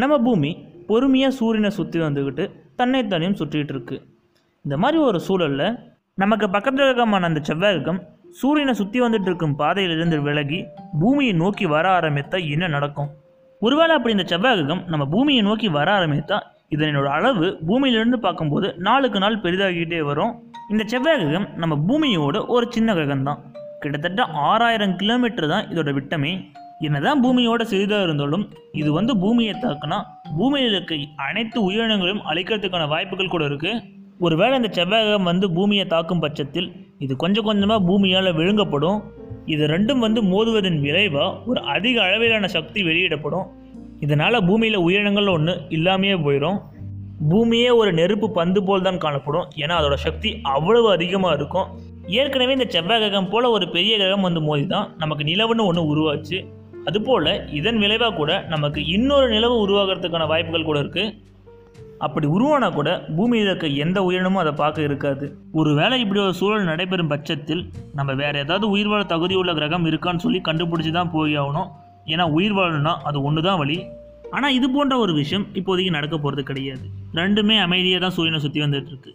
நம்ம பூமி பொறுமையாக சூரியனை சுற்றி வந்துக்கிட்டு தன்னைத்தானையும் சுற்றிட்டு இருக்கு. இந்த மாதிரி ஒரு சூழலில் நமக்கு பக்கத்தில் இருக்கமான அந்த செவ்வாய் கிரகம் சூரியனை சுற்றி வந்துட்டு இருக்கும் பாதையிலிருந்து விலகி பூமியை நோக்கி வர ஆரம்பித்தா என்ன நடக்கும்? ஒருவேளை அப்படி இந்த செவ்வாய் கிரகம் நம்ம பூமியை நோக்கி வர ஆரம்பித்தா இதனோட அளவு பூமியிலிருந்து பார்க்கும்போது நாளுக்கு நாள் பெரிதாகிக்கிட்டே வரும். இந்த செவ்வாய் கிரகம் நம்ம பூமியோட ஒரு சின்ன கிரகம் தான் கிட்டத்தட்ட ஆறாயிரம் கிலோமீட்டர் தான் இதோட விட்டமே என்னதான் பூமியோட சிறிதாக இருந்தாலும் இது வந்து பூமியை தாக்குனா பூமியில் இருக்க அனைத்து உயிரினங்களையும் அழிக்கிறதுக்கான வாய்ப்புகள் கூட இருக்கு. ஒருவேளை இந்த செவ்வாய் கிரகம் வந்து பூமியை தாக்கும் பட்சத்தில் இது கொஞ்சம் கொஞ்சமாக பூமியால் விழுங்கப்படும். இது ரெண்டும் வந்து மோதுவதன் விளைவாக ஒரு அதிக அளவிலான சக்தி வெளியிடப்படும். இதனால் பூமியில் உயிரினங்கள் ஒன்று இல்லாமையே போயிடும் பூமியே ஒரு நெருப்பு பந்து போல் தான் காணப்படும். ஏன்னா அதோட சக்தி அவ்வளவு அதிகமாக இருக்கும். ஏற்கனவே இந்த செவ்வாய் கிரகம் போல் ஒரு பெரிய கிரகம் வந்து மோதி தான் நமக்கு நிலவுன்னு ஒன்று உருவாச்சு. அதுபோல் இதன் விளைவாக கூட நமக்கு இன்னொரு நிலவு உருவாகிறதுக்கான வாய்ப்புகள் கூட இருக்குது அப்படி உருவானா கூட பூமியில் இருக்க எந்த உயிரினமும் அதை பார்க்க இருக்காது. ஒரு வேளை இப்படி ஒரு சூழல் நடைபெறும் பட்சத்தில் நம்ம வேறு ஏதாவது உயிர் வாழ தகுதி உள்ள கிரகம் இருக்கான்னு சொல்லி கண்டுபிடிச்சி தான் போய் ஆகணும். ஏன்னா உயிர் வாழணும்னா அது ஒன்று தான் வழி. ஆனால் இது போன்ற ஒரு விஷயம் இப்போதைக்கு நடக்க போகிறது கிடையாது. ரெண்டுமே அமைதியாக தான் சூரியனை சுற்றி வந்துட்டு இருக்கு.